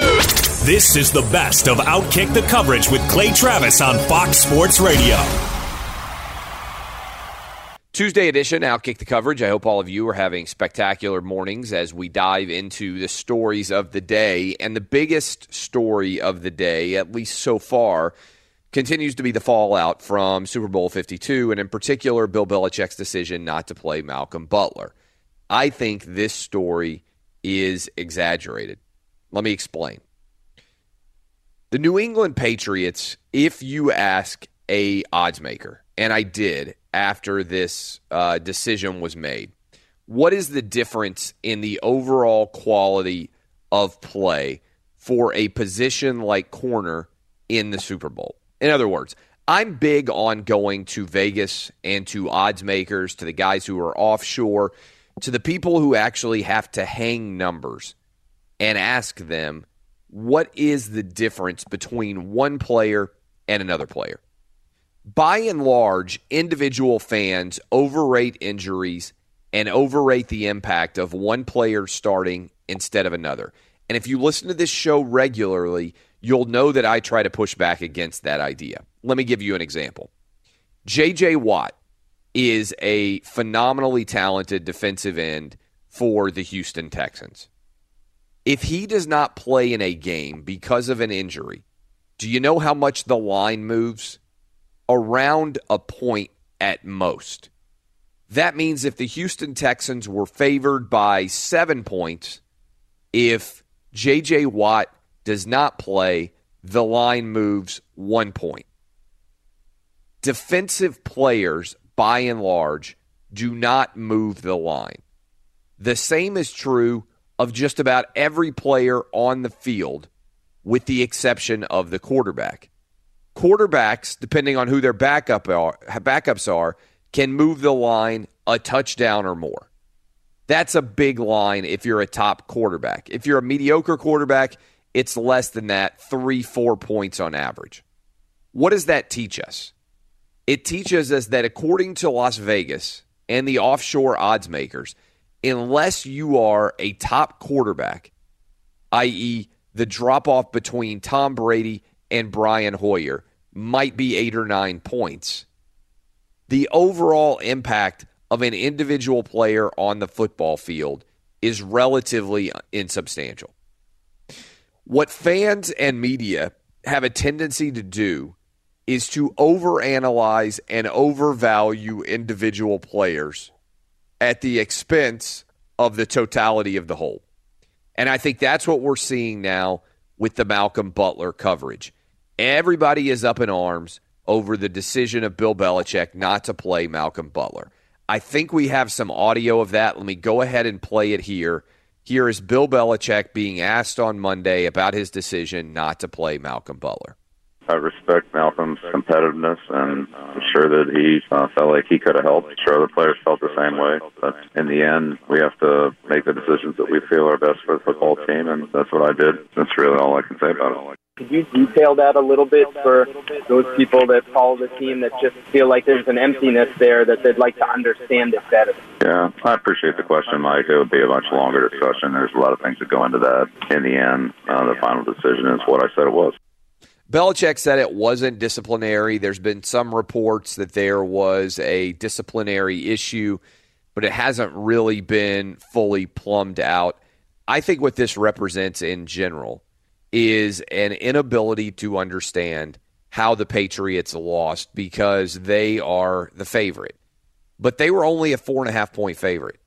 This is the best of Outkick the coverage with Clay Travis on Fox Sports Radio. Tuesday edition, Outkick the coverage. I hope all of you are having spectacular mornings as we dive into the stories of the day. And the biggest story of the day, at least so far, continues to be the fallout from Super Bowl 52, and in particular, Bill Belichick's decision not to play Malcolm Butler. I think this story is exaggerated. Let me explain. The New England Patriots, if you ask a odds maker, and I did after this uh, decision was made, what is the difference in the overall quality of play for a position like corner in the Super Bowl? In other words, I'm big on going to Vegas and to odds makers, to the guys who are offshore, to the people who actually have to hang numbers and ask them what is the difference between one player and another player. By and large, individual fans overrate injuries and overrate the impact of one player starting instead of another. And if you listen to this show regularly, you'll know that I try to push back against that idea. Let me give you an example. JJ Watt is a phenomenally talented defensive end for the Houston Texans. If he does not play in a game because of an injury, do you know how much the line moves? Around a point at most. That means if the Houston Texans were favored by seven points, if J.J. Watt does not play, the line moves one point. Defensive players, by and large, do not move the line. The same is true of just about every player on the field, with the exception of the quarterback. Quarterbacks, depending on who their backup are, backups are, can move the line a touchdown or more. That's a big line if you're a top quarterback. If you're a mediocre quarterback, it's less than that, three, four points on average. What does that teach us? It teaches us that according to Las Vegas and the offshore odds makers, unless you are a top quarterback, i.e., the drop off between Tom Brady and Brian Hoyer might be eight or nine points. The overall impact of an individual player on the football field is relatively insubstantial. What fans and media have a tendency to do is to overanalyze and overvalue individual players at the expense of the totality of the whole. And I think that's what we're seeing now with the Malcolm Butler coverage. Everybody is up in arms over the decision of Bill Belichick not to play Malcolm Butler. I think we have some audio of that. Let me go ahead and play it here. Here is Bill Belichick being asked on Monday about his decision not to play Malcolm Butler. I respect Malcolm's competitiveness, and I'm sure that he uh, felt like he could have helped. I'm sure other players felt the same way. But in the end, we have to make the decisions that we feel are best for the football team, and that's what I did. That's really all I can say about it. Could you detail that a little bit for those people that follow the team that just feel like there's an emptiness there that they'd like to understand it better? Yeah, I appreciate the question, Mike. It would be a much longer discussion. There's a lot of things that go into that. In the end, uh, the final decision is what I said it was. Belichick said it wasn't disciplinary. There's been some reports that there was a disciplinary issue, but it hasn't really been fully plumbed out. I think what this represents in general is an inability to understand how the Patriots lost because they are the favorite. But they were only a four and a half point favorite.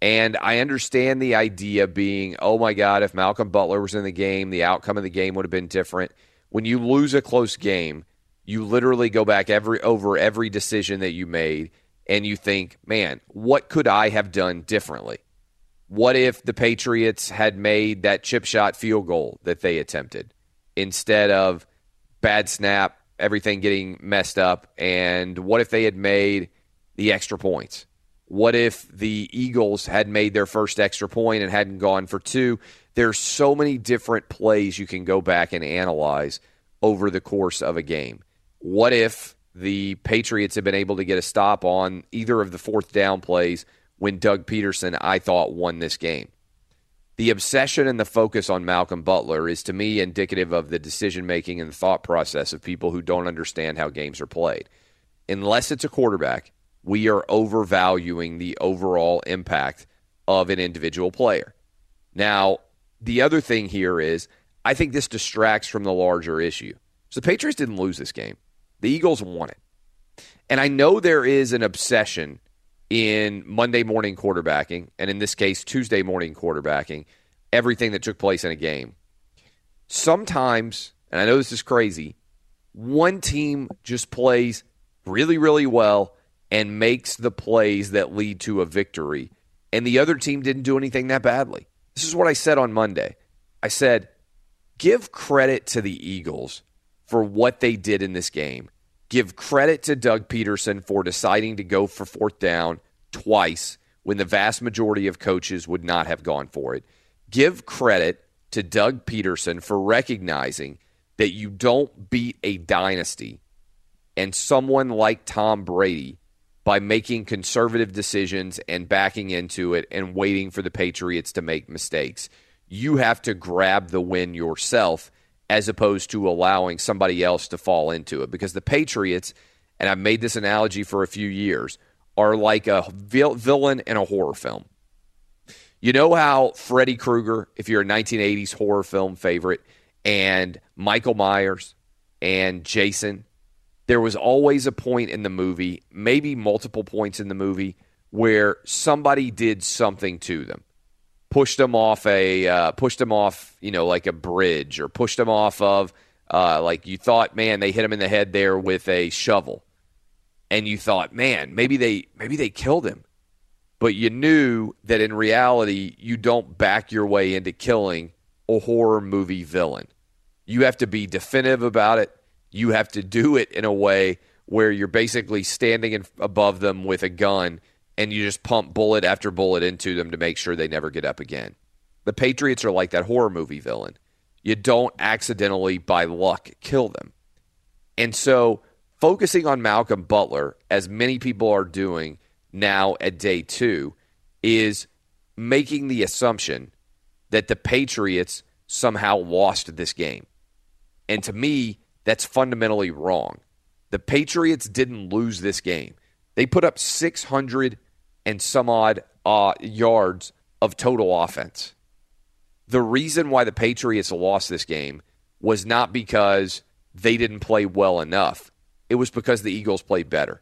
And I understand the idea being, oh my God, if Malcolm Butler was in the game, the outcome of the game would have been different when you lose a close game, you literally go back every over every decision that you made and you think, "Man, what could I have done differently?" What if the Patriots had made that chip shot field goal that they attempted instead of bad snap, everything getting messed up, and what if they had made the extra points? What if the Eagles had made their first extra point and hadn't gone for two? There's so many different plays you can go back and analyze over the course of a game. What if the Patriots had been able to get a stop on either of the fourth down plays when Doug Pederson, I thought, won this game? The obsession and the focus on Malcolm Butler is to me indicative of the decision making and the thought process of people who don't understand how games are played. Unless it's a quarterback, we are overvaluing the overall impact of an individual player. Now, the other thing here is I think this distracts from the larger issue. So the Patriots didn't lose this game. The Eagles won it. And I know there is an obsession in Monday morning quarterbacking, and in this case, Tuesday morning quarterbacking, everything that took place in a game. Sometimes, and I know this is crazy, one team just plays really, really well and makes the plays that lead to a victory. And the other team didn't do anything that badly. This is what I said on Monday. I said, give credit to the Eagles for what they did in this game. Give credit to Doug Pederson for deciding to go for fourth down twice when the vast majority of coaches would not have gone for it. Give credit to Doug Pederson for recognizing that you don't beat a dynasty and someone like Tom Brady by making conservative decisions and backing into it and waiting for the Patriots to make mistakes. You have to grab the win yourself as opposed to allowing somebody else to fall into it because the Patriots, and I've made this analogy for a few years, are like a villain in a horror film. You know how Freddy Krueger, if you're a 1980s horror film favorite, and Michael Myers and Jason there was always a point in the movie, maybe multiple points in the movie, where somebody did something to them, pushed them off a, uh, pushed them off, you know, like a bridge, or pushed them off of, uh, like you thought, man, they hit him in the head there with a shovel, and you thought, man, maybe they, maybe they killed him, but you knew that in reality, you don't back your way into killing a horror movie villain. You have to be definitive about it you have to do it in a way where you're basically standing in, above them with a gun and you just pump bullet after bullet into them to make sure they never get up again. The Patriots are like that horror movie villain. You don't accidentally, by luck, kill them. And so, focusing on Malcolm Butler, as many people are doing now at day two, is making the assumption that the Patriots somehow lost this game. And to me, that's fundamentally wrong. The Patriots didn't lose this game. They put up 600 and some odd uh, yards of total offense. The reason why the Patriots lost this game was not because they didn't play well enough. It was because the Eagles played better.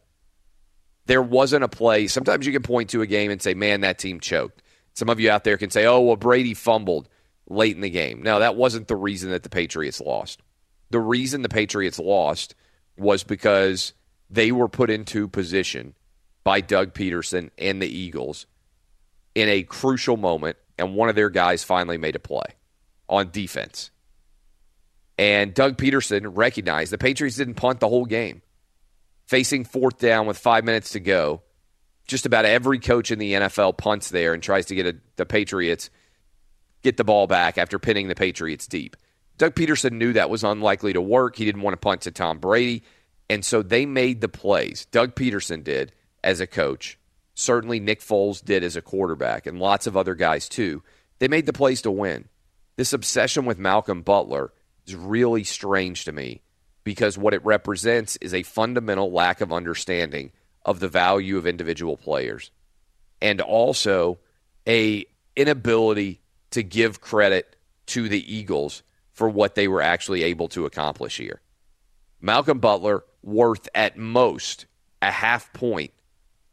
There wasn't a play. Sometimes you can point to a game and say, man, that team choked. Some of you out there can say, oh, well, Brady fumbled late in the game. No, that wasn't the reason that the Patriots lost the reason the Patriots lost was because they were put into position by Doug Pederson and the Eagles in a crucial moment and one of their guys finally made a play on defense. And Doug Pederson recognized the Patriots didn't punt the whole game. Facing fourth down with five minutes to go, just about every coach in the NFL punts there and tries to get a, the Patriots get the ball back after pinning the Patriots deep. Doug Pederson knew that was unlikely to work. He didn't want to punt to Tom Brady. And so they made the plays. Doug Pederson did as a coach. Certainly Nick Foles did as a quarterback, and lots of other guys too. They made the plays to win. This obsession with Malcolm Butler is really strange to me because what it represents is a fundamental lack of understanding of the value of individual players and also a inability to give credit to the Eagles for what they were actually able to accomplish here. Malcolm Butler worth at most a half point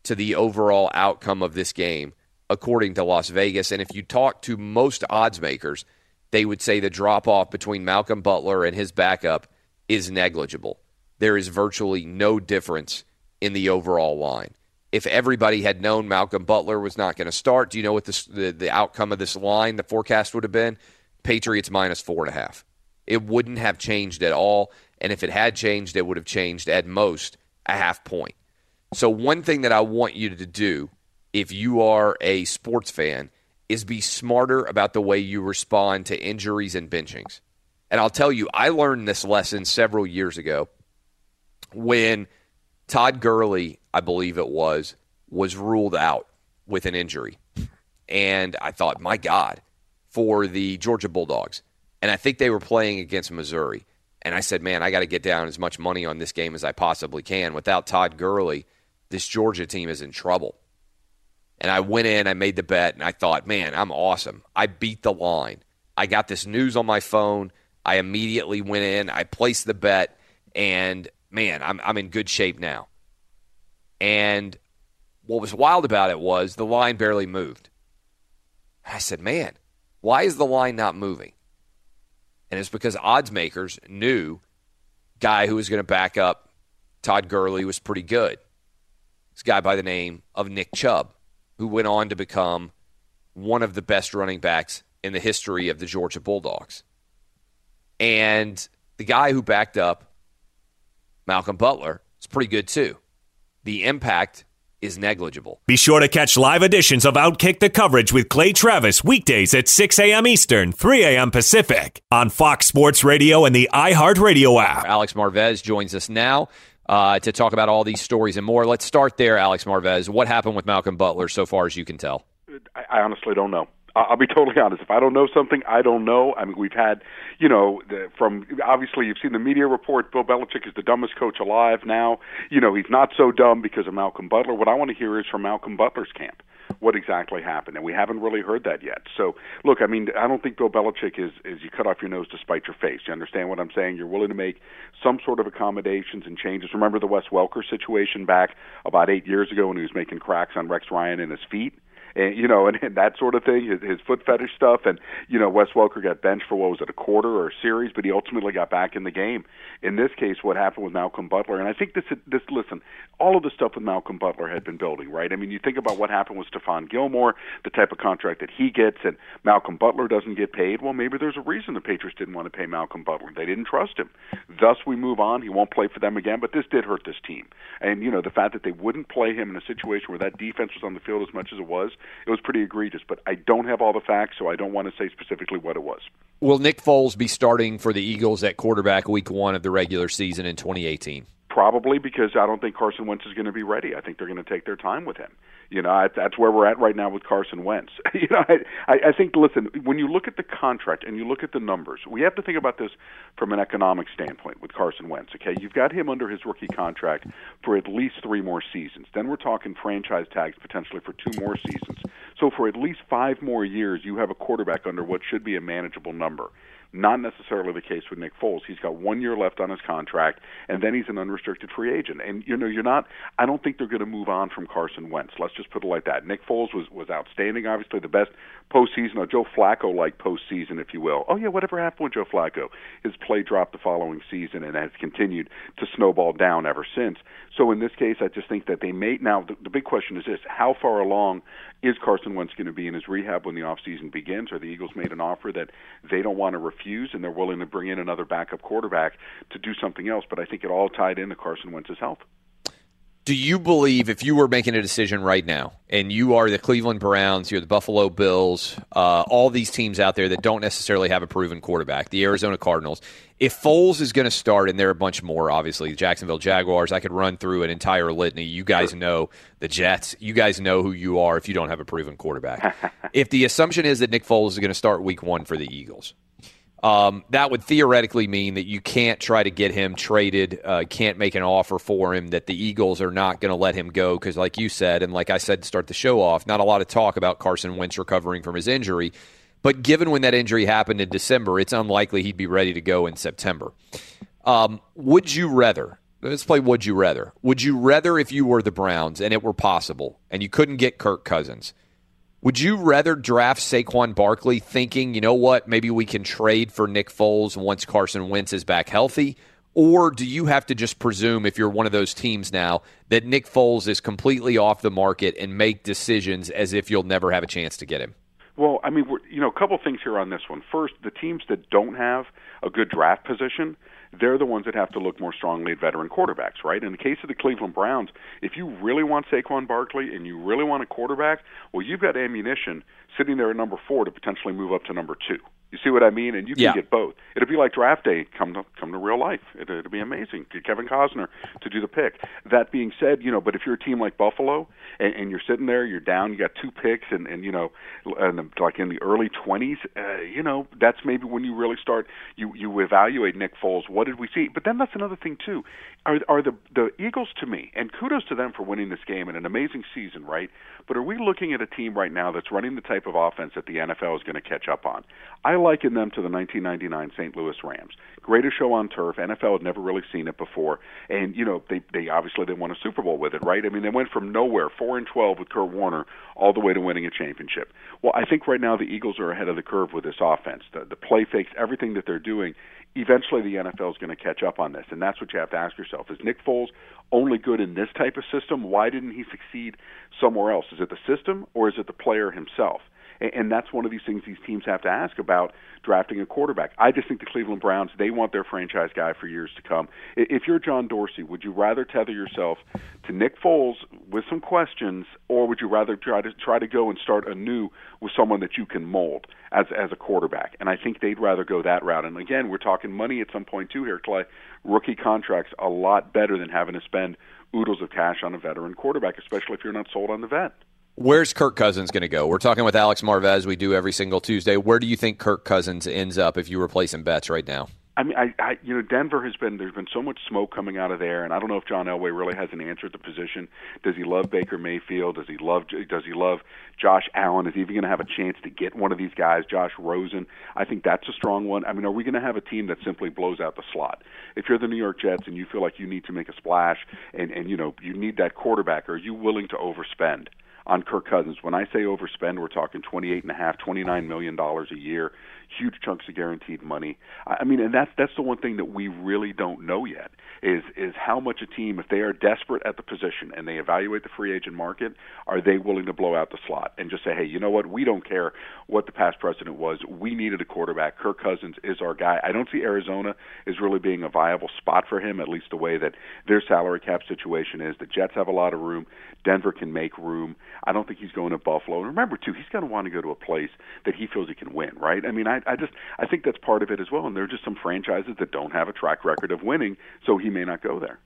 to the overall outcome of this game according to Las Vegas and if you talk to most odds makers they would say the drop off between Malcolm Butler and his backup is negligible. There is virtually no difference in the overall line. If everybody had known Malcolm Butler was not going to start, do you know what this, the, the outcome of this line, the forecast would have been? Patriots minus four and a half. It wouldn't have changed at all. And if it had changed, it would have changed at most a half point. So, one thing that I want you to do if you are a sports fan is be smarter about the way you respond to injuries and benchings. And I'll tell you, I learned this lesson several years ago when Todd Gurley, I believe it was, was ruled out with an injury. And I thought, my God, for the Georgia Bulldogs. And I think they were playing against Missouri. And I said, man, I got to get down as much money on this game as I possibly can. Without Todd Gurley, this Georgia team is in trouble. And I went in, I made the bet, and I thought, man, I'm awesome. I beat the line. I got this news on my phone. I immediately went in, I placed the bet, and man, I'm, I'm in good shape now. And what was wild about it was the line barely moved. I said, man, why is the line not moving? And it's because odds makers knew guy who was going to back up Todd Gurley was pretty good. This guy by the name of Nick Chubb who went on to become one of the best running backs in the history of the Georgia Bulldogs. And the guy who backed up Malcolm Butler is pretty good too. The impact is negligible. Be sure to catch live editions of Outkick the coverage with Clay Travis weekdays at 6 a.m. Eastern, 3 a.m. Pacific on Fox Sports Radio and the iHeartRadio app. Alex Marvez joins us now uh, to talk about all these stories and more. Let's start there, Alex Marvez. What happened with Malcolm Butler so far as you can tell? I, I honestly don't know. I'll be totally honest. If I don't know something, I don't know. I mean, we've had, you know, the, from obviously you've seen the media report. Bill Belichick is the dumbest coach alive now. You know, he's not so dumb because of Malcolm Butler. What I want to hear is from Malcolm Butler's camp what exactly happened, and we haven't really heard that yet. So, look, I mean, I don't think Bill Belichick is is you cut off your nose to spite your face. You understand what I'm saying? You're willing to make some sort of accommodations and changes. Remember the Wes Welker situation back about eight years ago when he was making cracks on Rex Ryan in his feet and you know, and, and that sort of thing, his, his foot fetish stuff, and you know, Wes Welker got benched for what was it, a quarter or a series, but he ultimately got back in the game. In this case, what happened with Malcolm Butler, and I think this, this, listen, all of the stuff with Malcolm Butler had been building, right? I mean, you think about what happened with Stephon Gilmore, the type of contract that he gets, and Malcolm Butler doesn't get paid. Well, maybe there's a reason the Patriots didn't want to pay Malcolm Butler. They didn't trust him. Thus, we move on. He won't play for them again, but this did hurt this team. And you know, the fact that they wouldn't play him in a situation where that defense was on the field as much as it was, it was pretty egregious but I don't have all the facts, so I don't want to say specifically what it was. Will Nick Foles be starting for the Eagles at quarterback week one of the regular season in 2018? Probably because I don't think Carson Wentz is going to be ready. I think they're going to take their time with him. You know, that's where we're at right now with Carson Wentz. you know, I, I think, listen, when you look at the contract and you look at the numbers, we have to think about this from an economic standpoint with Carson Wentz. Okay, you've got him under his rookie contract for at least three more seasons. Then we're talking franchise tags potentially for two more seasons. So for at least five more years, you have a quarterback under what should be a manageable number. Not necessarily the case with Nick Foles. He's got one year left on his contract, and then he's an unrestricted free agent. And you know, you're not. I don't think they're going to move on from Carson Wentz. Let's just put it like that. Nick Foles was was outstanding. Obviously, the best postseason, or Joe Flacco like postseason, if you will. Oh yeah, whatever happened with Joe Flacco? His play dropped the following season, and has continued to snowball down ever since. So in this case, I just think that they may now. The, the big question is this: How far along is Carson Wentz going to be in his rehab when the offseason begins? Are the Eagles made an offer that they don't want to refuse and they're willing to bring in another backup quarterback to do something else? But I think it all tied into Carson Wentz's health. Do you believe if you were making a decision right now, and you are the Cleveland Browns, you're the Buffalo Bills, uh, all these teams out there that don't necessarily have a proven quarterback, the Arizona Cardinals, if Foles is going to start, and there are a bunch more, obviously, the Jacksonville Jaguars, I could run through an entire litany. You guys know the Jets. You guys know who you are if you don't have a proven quarterback. if the assumption is that Nick Foles is going to start week one for the Eagles, um, that would theoretically mean that you can't try to get him traded, uh, can't make an offer for him, that the Eagles are not going to let him go. Because, like you said, and like I said to start the show off, not a lot of talk about Carson Wentz recovering from his injury. But given when that injury happened in December, it's unlikely he'd be ready to go in September. Um, would you rather? Let's play Would You Rather. Would you rather, if you were the Browns and it were possible and you couldn't get Kirk Cousins, would you rather draft Saquon Barkley thinking, you know what, maybe we can trade for Nick Foles once Carson Wentz is back healthy? Or do you have to just presume, if you're one of those teams now, that Nick Foles is completely off the market and make decisions as if you'll never have a chance to get him? Well, I mean, you know, a couple things here on this one. First, the teams that don't have a good draft position, they're the ones that have to look more strongly at veteran quarterbacks, right? In the case of the Cleveland Browns, if you really want Saquon Barkley and you really want a quarterback, well, you've got ammunition sitting there at number four to potentially move up to number two. You see what I mean? And you can Yeah. get both. It'll be like draft day come to come to real life. It, it'll be amazing. Get Kevin Costner to do the pick. That being said, you know, but if you're a team like Buffalo and, and you're sitting there, you're down, you got two picks, and and you know, and like in the early 20s, uh, you know, that's maybe when you really start you you evaluate Nick Foles. What did we see? But then that's another thing too. Are are the the Eagles to me? And kudos to them for winning this game and an amazing season, right? But are we looking at a team right now that's running the type of offense that the NFL is going to catch up on? I liken them to the 1999 St. Louis Rams. Greatest show on turf. NFL had never really seen it before, and you know they they obviously they won a Super Bowl with it, right? I mean they went from nowhere, four and 12 with Kurt Warner, all the way to winning a championship. Well, I think right now the Eagles are ahead of the curve with this offense. The, the play fakes, everything that they're doing. Eventually, the NFL is going to catch up on this, and that's what you have to ask yourself: Is Nick Foles only good in this type of system? Why didn't he succeed somewhere else? Is it the system or is it the player himself? And- that's one of these things these teams have to ask about drafting a quarterback. I just think the Cleveland Browns, they want their franchise guy for years to come. If you're John Dorsey, would you rather tether yourself to Nick Foles with some questions, or would you rather try to try to go and start anew with someone that you can mold as as a quarterback? And I think they'd rather go that route. And again, we're talking money at some point too here, Clay. Rookie contracts a lot better than having to spend oodles of cash on a veteran quarterback, especially if you're not sold on the vet. Where's Kirk Cousins going to go? We're talking with Alex Marvez. We do every single Tuesday. Where do you think Kirk Cousins ends up if you replace him bets right now? I mean, I, I, you know, Denver has been there's been so much smoke coming out of there, and I don't know if John Elway really has an answer at the position. Does he love Baker Mayfield? Does he love Does he love Josh Allen? Is he even going to have a chance to get one of these guys, Josh Rosen? I think that's a strong one. I mean, are we going to have a team that simply blows out the slot? If you're the New York Jets and you feel like you need to make a splash, and and you know you need that quarterback, are you willing to overspend? On Kirk Cousins. When I say overspend, we're talking twenty-eight and a half, twenty-nine million dollars a year, huge chunks of guaranteed money. I mean, and that's that's the one thing that we really don't know yet is is how much a team, if they are desperate at the position and they evaluate the free agent market, are they willing to blow out the slot and just say, hey, you know what, we don't care what the past precedent was. We needed a quarterback. Kirk Cousins is our guy. I don't see Arizona is really being a viable spot for him, at least the way that their salary cap situation is. The Jets have a lot of room. Denver can make room. I don't think he's going to Buffalo. And remember, too, he's going to want to go to a place that he feels he can win, right? I mean, I, I just I think that's part of it as well. And there are just some franchises that don't have a track record of winning, so he may not go there.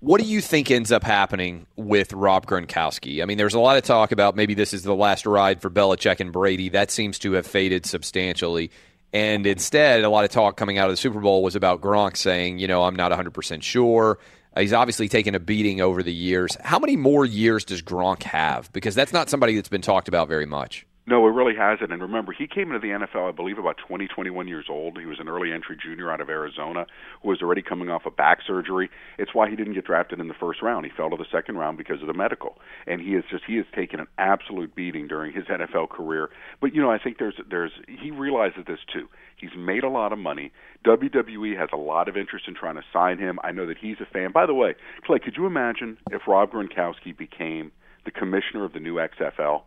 What do you think ends up happening with Rob Gronkowski? I mean, there's a lot of talk about maybe this is the last ride for Belichick and Brady. That seems to have faded substantially. And instead, a lot of talk coming out of the Super Bowl was about Gronk saying, you know, I'm not 100% sure. Uh, he's obviously taken a beating over the years. How many more years does Gronk have? Because that's not somebody that's been talked about very much. No, it really hasn't. And remember, he came into the NFL, I believe, about 20, 21 years old. He was an early entry junior out of Arizona who was already coming off a back surgery. It's why he didn't get drafted in the first round. He fell to the second round because of the medical. And he is just he has taken an absolute beating during his NFL career. But you know, I think there's there's he realizes this too. He's made a lot of money. WWE has a lot of interest in trying to sign him. I know that he's a fan. By the way, Clay, could you imagine if Rob Gronkowski became the commissioner of the new XFL?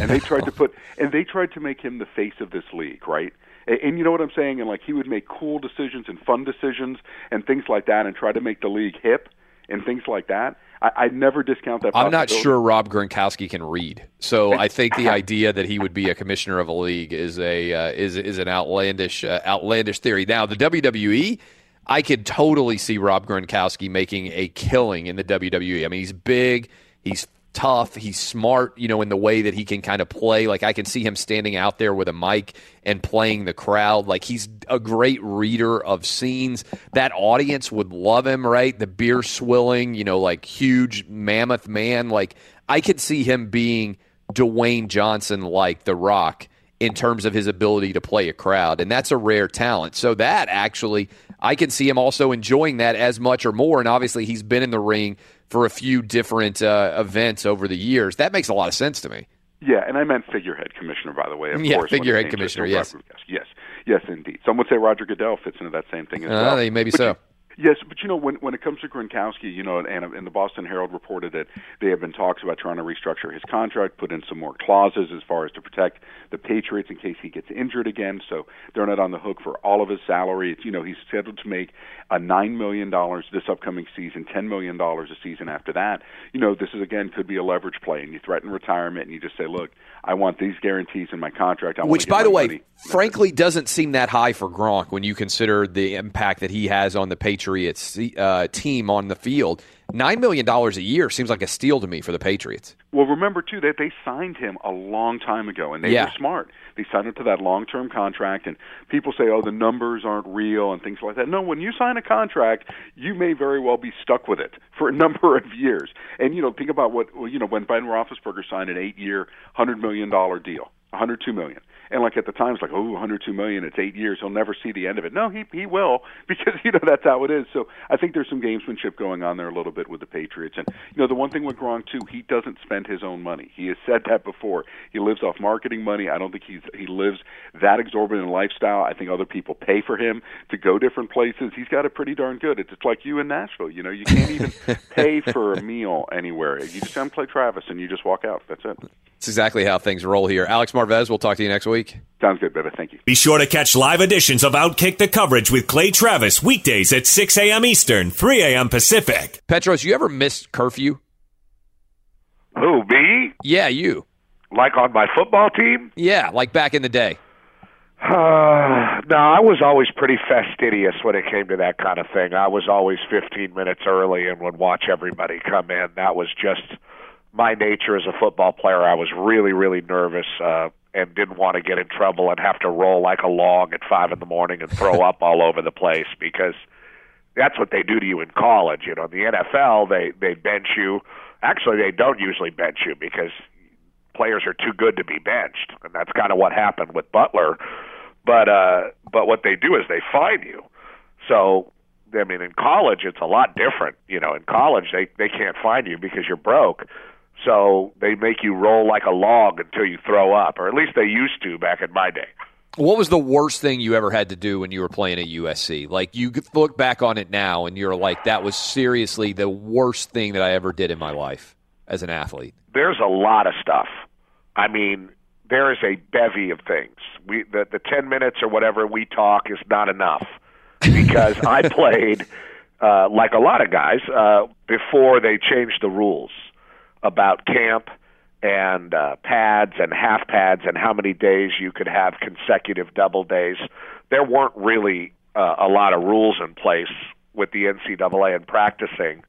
And they tried to put and they tried to make him the face of this league, right? And, and you know what I'm saying? And like he would make cool decisions and fun decisions and things like that, and try to make the league hip and things like that. I, I'd never discount that. I'm not sure Rob Gronkowski can read, so I think the idea that he would be a commissioner of a league is a uh, is is an outlandish uh, outlandish theory. Now the WWE. I could totally see Rob Gronkowski making a killing in the WWE. I mean, he's big, he's tough. He's smart, you know, in the way that he can kind of play. Like I can see him standing out there with a mic and playing the crowd. Like he's a great reader of scenes. That audience would love him, right? The beer swilling, you know, like huge mammoth man. Like I could see him being Dwayne Johnson like The Rock in terms of his ability to play a crowd. And that's a rare talent. So that actually, I can see him also enjoying that as much or more. And obviously, he's been in the ring for a few different uh, events over the years. That makes a lot of sense to me. Yeah, and I meant figurehead commissioner, by the way. Of Yeah, course, figurehead commissioner, yes. Yes, yes, indeed. Some would say Roger Goodell fits into that same thing as Uh, well. maybe But so. Yes, but you know when when it comes to Gronkowski, you know, and, and the Boston Herald reported that there have been talks about trying to restructure his contract, put in some more clauses as far as to protect the Patriots in case he gets injured again, so they're not on the hook for all of his salary. It's, you know, he's scheduled to make a nine million dollars this upcoming season, ten million dollars a season after that. You know, this is again could be a leverage play, and you threaten retirement, and you just say, look, I want these guarantees in my contract. I Which, by the way, money. frankly, doesn't seem that high for Gronk when you consider the impact that he has on the Patriots uh, team on the field. Nine million dollars a year seems like a steal to me for the Patriots. Well, remember too that they signed him a long time ago, and they Yeah. were smart. They signed him to that long-term contract, and people say, "Oh, the numbers aren't real" and things like that. No, when you sign a contract, you may very well be stuck with it for a number of years. And you know, think about what well, you know when Ben Roethlisberger signed an eight-year, hundred million dollar deal, one hundred two million. And like at the time, it's like, oh, 102 million. It's eight years. He'll never see the end of it. No, he he will because you know that's how it is. So I think there's some gamesmanship going on there a little bit with the Patriots. And you know the one thing with Gronk too, he doesn't spend his own money. He has said that before. He lives off marketing money. I don't think he's he lives that exorbitant lifestyle. I think other people pay for him to go different places. He's got it pretty darn good. It's, it's like you in Nashville. You know, you can't even pay for a meal anywhere. You just come play Travis and you just walk out. That's it. It's exactly how things roll here. Alex Marvez, we'll talk to you next week. Sounds good, baby. Thank you. Be sure to catch live editions of Outkick the Coverage with Clay Travis weekdays at 6 a.m. Eastern, 3 a.m. Pacific. Petros, you ever missed curfew? Who, me? Yeah, you. Like on my football team? Yeah, like back in the day. Uh, no, I was always pretty fastidious when it came to that kind of thing. I was always 15 minutes early and would watch everybody come in. That was just my nature as a football player. I was really, really nervous uh, and didn't want to get in trouble and have to roll like a log at 5 in the morning and throw up all over the place because that's what they do to you in college. You know, in the NFL, they, they bench you. Actually, they don't usually bench you because players are too good to be benched, and that's kind of what happened with Butler. But uh, but what they do is they fine you. So I mean, in college it's a lot different. You know, in college they they can't fine you because you're broke. So they make you roll like a log until you throw up, or at least they used to back in my day. What was the worst thing you ever had to do when you were playing at USC? Like you look back on it now and you're like, that was seriously the worst thing that I ever did in my life as an athlete. there's a lot of stuff. I mean, there is a bevy of things. We the the ten minutes or whatever we talk is not enough because I played uh, like a lot of guys uh, before they changed the rules about camp and uh, pads and half pads and how many days you could have consecutive double days. There weren't really uh, a lot of rules in place with the NCAA and practicing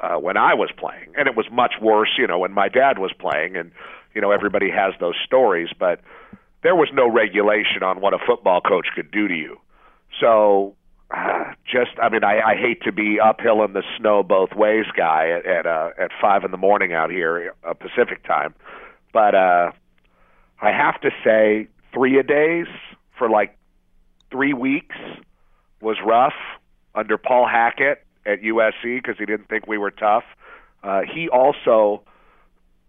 uh, when I was playing, and it was much worse, you know, when my dad was playing, and you know everybody has those stories, but there was no regulation on what a football coach could do to you. So, uh, just I mean, I, I hate to be uphill in the snow both ways, guy, at at, uh, at five in the morning out here, uh, Pacific time, but uh, I have to say, three a days for like three weeks was rough under Paul Hackett at USC because he didn't think we were tough. Uh, he also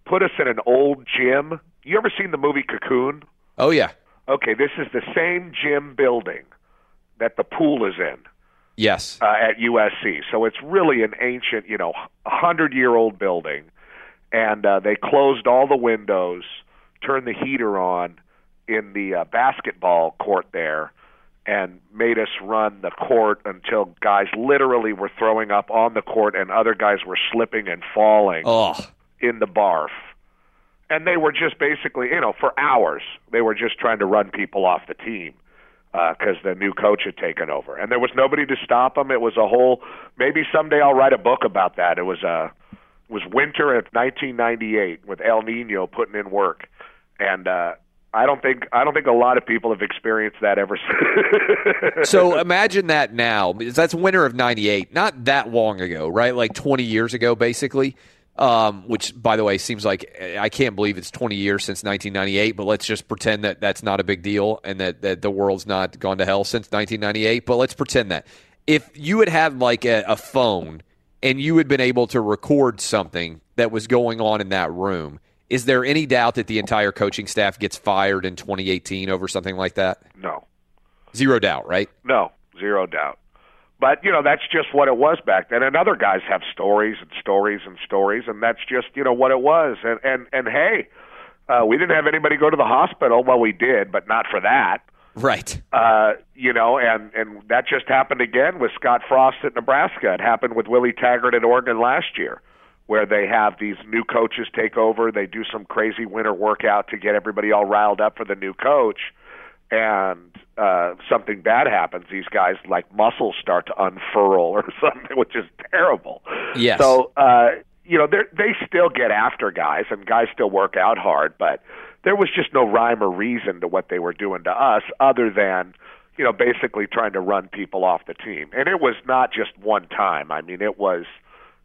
put us in an old gym. You ever seen the movie Cocoon? Oh yeah. Okay, this is the same gym building that the pool is in Yes. uh, at USC. So it's really an ancient, you know, hundred year old building, and uh, they closed all the windows, turned the heater on in the uh, basketball court there, and made us run the court until guys literally were throwing up on the court, and other guys were slipping and falling Oh. in the barf. And they were just basically, you know, for hours, they were just trying to run people off the team because the new coach had taken over, and there was nobody to stop him. It was a whole. Maybe someday I'll write a book about that. It was a it was winter of 1998 with El Nino putting in work, and uh, I don't think I don't think a lot of people have experienced that ever since. so imagine that now. That's winter of '98, not that long ago, right? Like 20 years ago, basically. Um, which, by the way, seems like I can't believe it's 20 years since 1998. But let's just pretend that that's not a big deal and that, that the world's not gone to hell since 1998. But let's pretend that if you had had like a, a phone and you had been able to record something that was going on in that room, is there any doubt that the entire coaching staff gets fired in 2018 over something like that? no, Zero doubt, right? No, zero doubt. But you know that's just what it was back then. And other guys have stories and stories and stories, and that's just you know what it was. And and and hey, uh, we didn't have anybody go to the hospital. Well, we did, but not for that. Right. Uh, you know, and and that just happened again with Scott Frost at Nebraska. It happened with Willie Taggart at Oregon last year, where they have these new coaches take over. They do some crazy winter workout to get everybody all riled up for the new coach, and uh, something bad happens. These guys like muscles start to unfurl or something, which is terrible. Yes. So uh, you know, they they still get after guys, and guys still work out hard, but there was just no rhyme or reason to what they were doing to us, other than you know basically trying to run people off the team. And it was not just one time. I mean, it was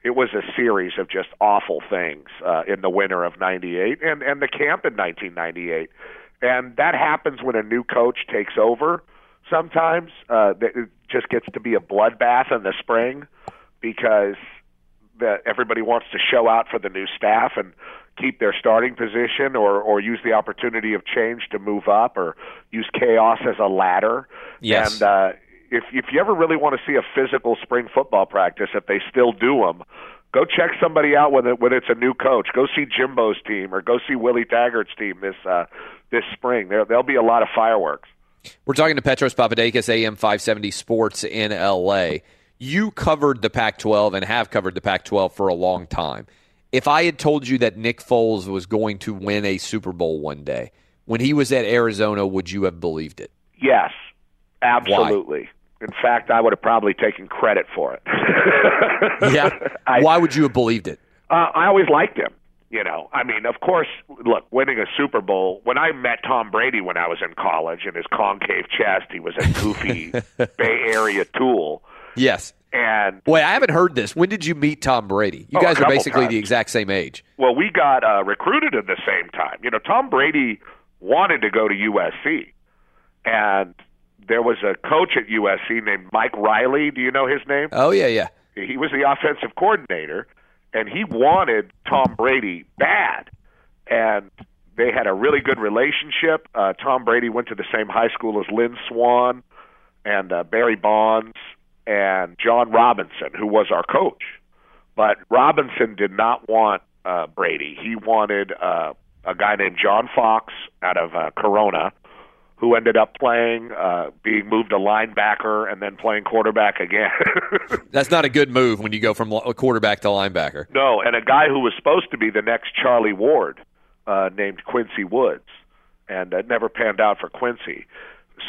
it was a series of just awful things uh, in the winter of '98 and and the camp in 1998. And that happens when a new coach takes over. Sometimes uh, it just gets to be a bloodbath in the spring because that everybody wants to show out for the new staff and keep their starting position or or use the opportunity of change to move up or use chaos as a ladder. Yes. And uh, if if you ever really want to see a physical spring football practice, if they still do them, go check somebody out when it, when it's a new coach. Go see Jimbo's team or go see Willie Taggart's team this uh, this spring. There there'll be a lot of fireworks. We're talking to Petros Papadakis, AM 570 Sports in LA. You covered the Pac 12 and have covered the Pac 12 for a long time. If I had told you that Nick Foles was going to win a Super Bowl one day, when he was at Arizona, would you have believed it? Yes, absolutely. In fact, I would have probably taken credit for it. Yeah. I- Why would you have believed it? Uh, I always liked him. You know, I mean, of course, look, winning a Super Bowl. When I met Tom Brady when I was in college, and his concave chest, he was a goofy Bay Area tool. Yes. And Wait, I haven't heard this. When did you meet Tom Brady? You Oh, guys are basically times. the exact same age. well, we got uh, recruited at the same time. You know, Tom Brady wanted to go to USC, and there was a coach at USC named Mike Riley. Do you know his name? Oh, yeah, yeah. he was the offensive coordinator, and he wanted Tom Brady bad. And they had a really good relationship. Uh, Tom Brady went to the same high school as Lynn Swann and uh, Barry Bonds and John Robinson, who was our coach. But Robinson did not want uh, Brady. He wanted uh, a guy named John Fox out of uh, Corona, who ended up playing, uh, being moved to linebacker, and then playing quarterback again. That's not a good move when you go from a quarterback to linebacker. No, and a guy who was supposed to be the next Charlie Ward, uh, named Quincy Woods, and it never panned out for Quincy.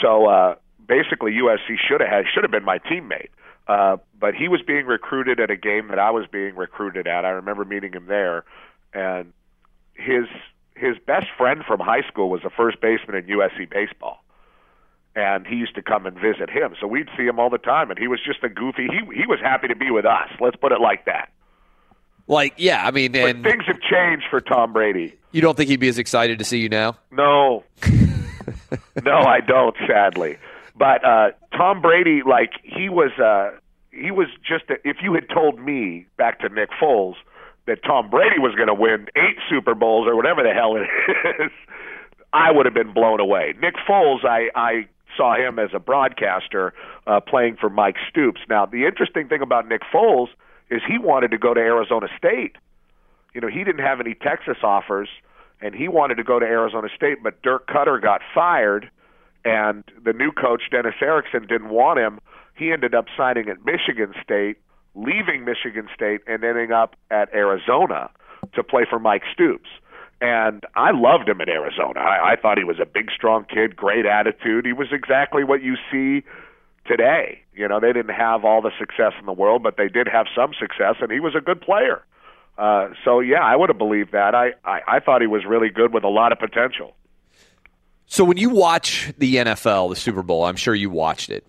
So uh, basically, USC should have had should have been my teammate, uh, but he was being recruited at a game that I was being recruited at. I remember meeting him there, and his his best friend from high school was the first baseman in USC baseball and he used to come and visit him. So we'd see him all the time, and he was just a goofy. He he was happy to be with us. Let's put it like that. Like, yeah, I mean, and things have changed for Tom Brady. You don't think he'd be as excited to see you now? No, no, I don't. Sadly, but uh, Tom Brady, like he was, uh, he was just. A, if you had told me back to Nick Foles that Tom Brady was going to win eight Super Bowls or whatever the hell it is, I would have been blown away. Nick Foles, I, I saw him as a broadcaster uh, playing for Mike Stoops. Now, the interesting thing about Nick Foles is he wanted to go to Arizona State. You know, he didn't have any Texas offers, and he wanted to go to Arizona State, but Dirk Koetter got fired, and the new coach, Dennis Erickson, didn't want him. He ended up signing at Michigan State, leaving Michigan State, and ending up at Arizona to play for Mike Stoops. And I loved him in Arizona. I, I thought he was a big, strong kid, great attitude. He was exactly what you see today. You know, they didn't have all the success in the world, but they did have some success, and he was a good player. Uh, so yeah, I would have believed that. I, I I thought he was really good with a lot of potential. So when you watch the NFL, the Super Bowl, I'm sure you watched it.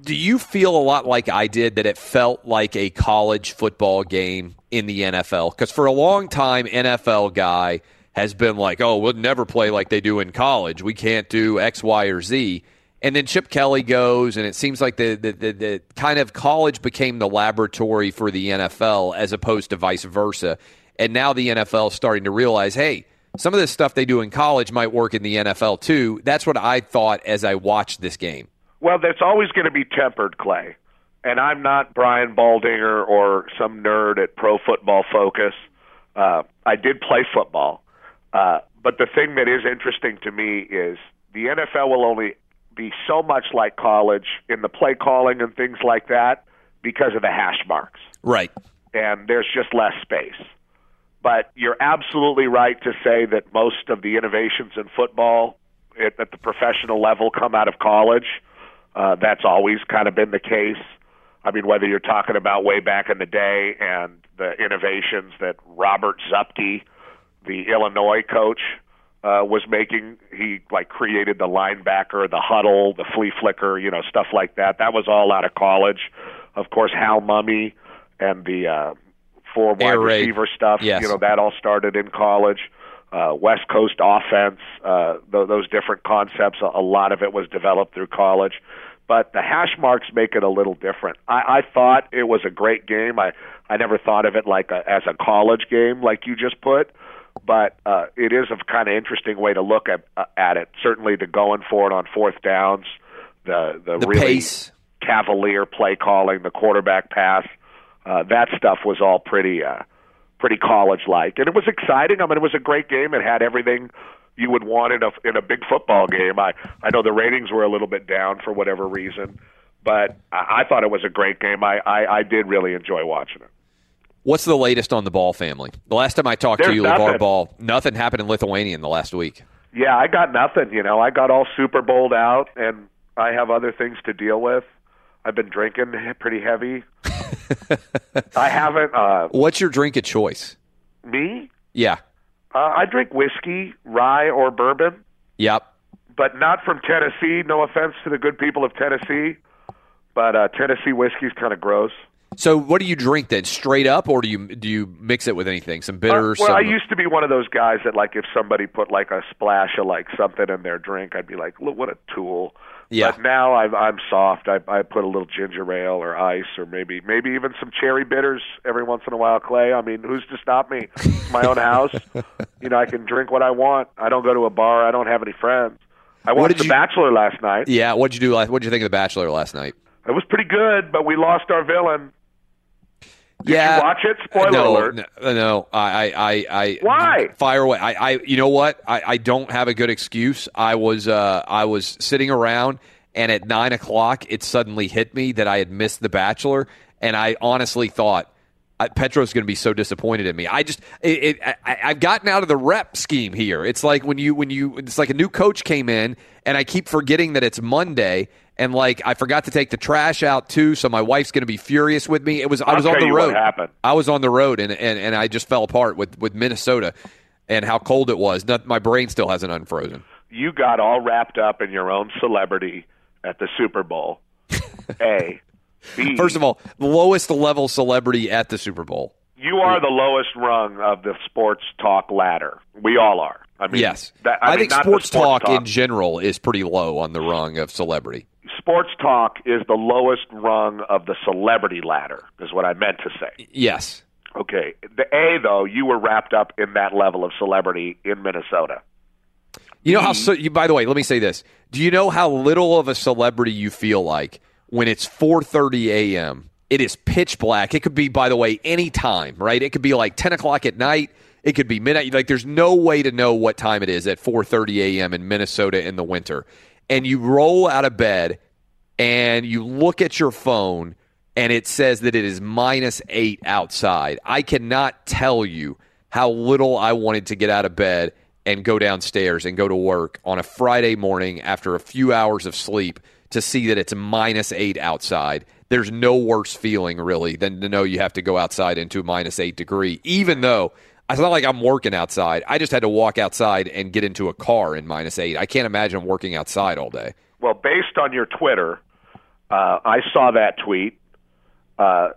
Do you feel a lot like I did that it felt like a college football game in the NFL? Because for a long time, NFL guy has been like, "Oh, we'll never play like they do in college. We can't do X, Y, or Z." And then Chip Kelly goes, and it seems like the, the, the, the, kind of college became the laboratory for the NFL as opposed to vice versa. And now the NFL is starting to realize, hey, some of this stuff they do in college might work in the NFL too. That's what I thought as I watched this game. Well, that's always going to be tempered, Clay. And I'm not Brian Baldinger or some nerd at Pro Football Focus. Uh, I did play football. Uh, but the thing that is interesting to me is the NFL will only be so much like college in the play calling and things like that because of the hash marks. Right. And there's just less space. But you're absolutely right to say that most of the innovations in football at, at the professional level come out of college. Uh, that's always kind of been the case. I mean, whether you're talking about way back in the day and the innovations that Robert Zuppke, the Illinois coach, uh, was making. He like created the linebacker, the huddle, the flea flicker, you know, stuff like that. That was all out of college. Of course, Hal Mumme and the uh, four wide Air raid. receiver stuff. Yes. You know, that all started in college. Uh, West Coast offense, uh, th- those different concepts. A, a lot of it was developed through college. But the hash marks make it a little different. I, I thought it was a great game. I I never thought of it like a, as a college game, like you just put but uh, it is a kind of interesting way to look at uh, at it. Certainly, the going for it on fourth downs, the the, The really pace. cavalier play calling, the quarterback pass, uh, that stuff was all pretty uh, pretty college like, and it was exciting. I mean, it was a great game. It had everything you would want in a in a big football game. I I know the ratings were a little bit down for whatever reason, but I, I thought it was a great game. I, I I did really enjoy watching it. What's the latest on the Ball family? The last time I talked to There's you, LeVar. Ball, nothing happened in Lithuania in the last week. Yeah, I got nothing. You know, I got all Super Bowled out, and I have other things to deal with. I've been drinking pretty heavy. I haven't. Uh, What's your drink of choice? me, Yeah. Uh, I drink whiskey, rye, or bourbon, Yep. but not from Tennessee. No offense to the good people of Tennessee, but uh, Tennessee whiskey's kind of gross. So what do you drink then? Straight up, or do you do you mix it with anything? Some Uh, bitters. well, some, I used to be one of those guys that, like, if somebody put like a splash of like something in their drink, I'd be like, "Look, what a tool." Yeah. But now I'm I'm soft. I I put a little ginger ale or ice or maybe maybe even some cherry bitters every once in a while. Clay. I mean, who's to stop me? It's my own house. you know, I can drink what I want. I don't go to a bar. I don't have any friends. I What watched The you- Bachelor last night. yeah. What'd you do? last- What'd you think of The Bachelor last night? It was pretty good, but we lost our villain. Did yeah. you watch it? Spoiler no, alert. No, no, I, I, I, I. Why? Fire away. I, I, you know what? I, I don't have a good excuse. I was, uh, I was sitting around, and at nine o'clock, it suddenly hit me that I had missed The Bachelor, and I honestly thought. I, Petro's going to be so disappointed in me. I just, it, it, I, I've gotten out of the rep scheme here. It's like when you, when you, it's like a new coach came in, and I keep forgetting that it's Monday, and like I forgot to take the trash out too, so my wife's going to be furious with me. It was, I I'll was on the road. I was on the road and, and, and I just fell apart with, with Minnesota and how cold it was. Not, my brain still hasn't unfrozen. you got all wrapped up in your own celebrity at the Super Bowl. A. B. First of all, the lowest level celebrity at the Super Bowl. You are the lowest rung of the sports talk ladder. We all are. I mean, yes, that, I, I, mean, think sports, sports talk, in general is pretty low on the rung of celebrity. Sports talk is the lowest rung of the celebrity ladder. Is what I meant to say. Yes, Okay. The A though, you were wrapped up in that level of celebrity in Minnesota. You know how? So, you, by the way, let me say this: Do you know how little of a celebrity you feel like when it's 4:30 a.m. It is pitch black. It could be, by the way, any time, right? It could be like 10 o'clock at night. It could be midnight. Like, there's no way to know what time it is at 4:30 a.m. in Minnesota in the winter. And you roll out of bed and you look at your phone and it says that it is minus eight outside. I cannot tell you how little I wanted to get out of bed and go downstairs and go to work on a Friday morning after a few hours of sleep to see that it's minus eight outside. There's no worse feeling, really, than to know you have to go outside into minus eight degree, even though it's not like I'm working outside. I just had to walk outside and get into a car in minus eight. I can't imagine working outside all day. Well, based on your Twitter, uh, I saw that tweet, uh,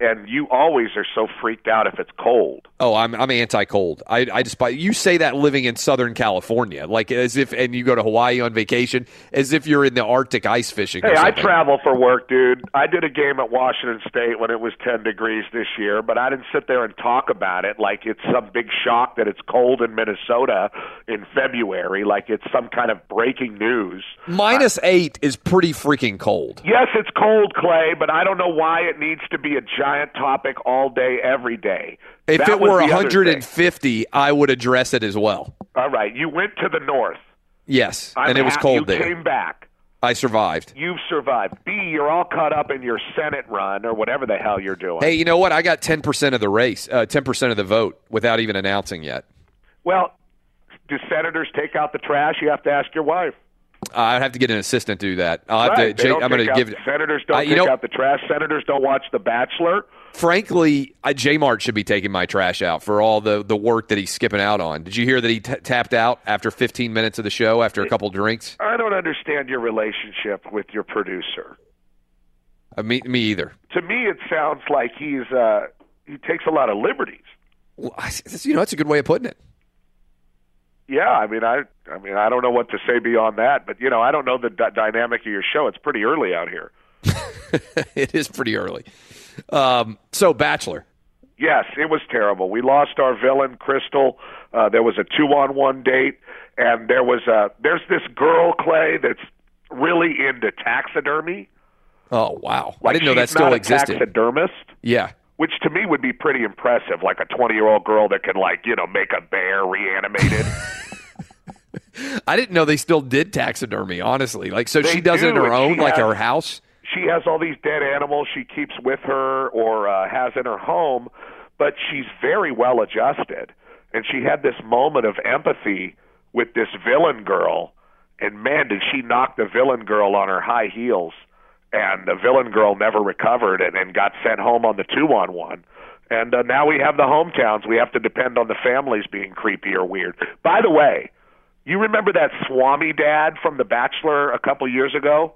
and you always are so freaked out if it's cold. Oh, I'm I'm anti-cold. I I despise you say that living in Southern California, like as if, and you go to Hawaii on vacation, as if you're in the Arctic ice fishing. or Hey, I travel for work, dude. I did a game at Washington State when it was 10 degrees this year, but I didn't sit there and talk about it like it's some big shock that it's cold in Minnesota in February, like it's some kind of breaking news. Minus eight is pretty freaking cold. Yes, it's cold, Clay, but I don't know why it needs to be a giant topic all day, every day. If That it were 150, I would address it as well. All right, you went to the north. Yes, I'm and it was cold you there. came back. I survived. You've survived. B, you're all caught up in your Senate run or whatever the hell you're doing. Hey, you know what? I got 10% of the race, uh, 10% of the vote without even announcing yet. Well, do senators take out the trash? You have to ask your wife. I'd have to get an assistant to do that. I'll have right. to. Jake, I'm going to give. senators don't you take know- out the trash. Senators don't watch The Bachelor. frankly, J Mart should be taking my trash out for all the, the work that he's skipping out on. Did you hear that he t- tapped out after 15 minutes of the show after a couple drinks? I don't understand your relationship with your producer. Uh, me, me either. To me, it sounds like he's uh, he takes a lot of liberties. Well, I, you know, that's a good way of putting it. Yeah, I mean, I, I mean, I don't know what to say beyond that, but you know, I don't know the d- dynamic of your show. It's pretty early out here. it is pretty early. Um, so, Bachelor. Yes, it was terrible. We lost our villain, Crystal. Uh, there was a two-on-one date, and there was a there's this girl Clay that's really into taxidermy. Oh, wow. I didn't know that still existed. Taxidermist, Yeah. Which to me would be pretty impressive. Like a twenty-year-old girl that can like you know make a bear reanimated. I didn't know they still did taxidermy, honestly. Like, so They she does it in her own, like has- her house? she has all these dead animals she keeps with her or uh, has in her home, but she's very well adjusted. And she had this moment of empathy with this villain girl, and man, did she knock the villain girl on her high heels. And the villain girl never recovered and, and got sent home on the two on one. And uh, now we have the hometowns. We have to depend on the families being creepy or weird. By the way, you remember that Swami dad from The Bachelor a couple years ago?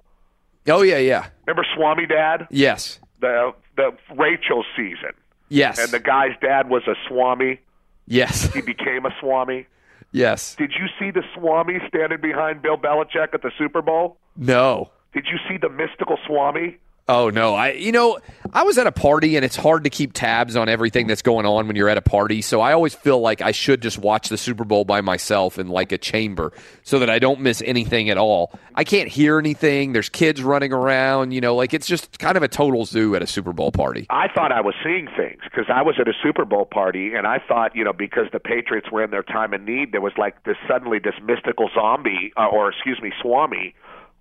Oh, yeah, yeah. Remember Swami Dad? Yes. The the Rachel season. Yes. And the guy's dad was a Swami. yes. He became a Swami. yes. Did you see the Swami standing behind Bill Belichick at the Super Bowl? No. Did you see the mystical Swami? Oh no, I you know, I was at a party and it's hard to keep tabs on everything that's going on when you're at a party. So I always feel like I should just watch the Super Bowl by myself in like a chamber so that I don't miss anything at all. I can't hear anything. There's kids running around, you know, like it's just kind of a total zoo at a Super Bowl party. I thought I was seeing things because I was at a Super Bowl party and I thought, you know, because the Patriots were in their time of need, there was like this suddenly this mystical zombie, uh, or excuse me, Swami,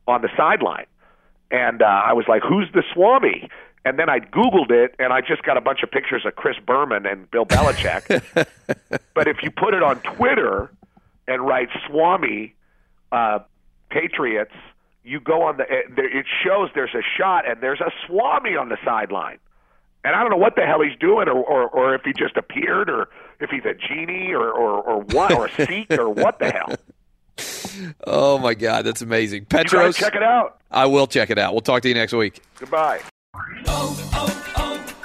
on the sideline. And uh, I was like, who's the Swami? And then I Googled it and I just got a bunch of pictures of Chris Berman and Bill Belichick. but if you put it on Twitter and write Swami uh, Patriots, you go on the, it shows there's a shot and there's a Swami on the sideline. And I don't know what the hell he's doing, or, or, or if he just appeared, or if he's a genie, or, or, or what, or a Sikh, or what the hell. Oh my god, that's amazing. You Petros, check it out. I will check it out. We'll talk to you next week. Goodbye. oh,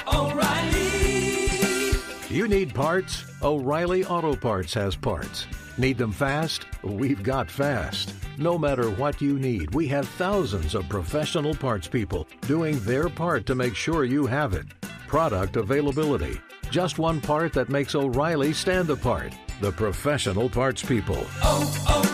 oh, O'Reilly. You need parts? O'Reilly Auto Parts has parts. Need them fast? We've got fast. No matter what you need, we have thousands of professional parts people doing their part to make sure you have it. Product availability. Just one part that makes O'Reilly stand apart. The professional parts people. Oh, oh, oh,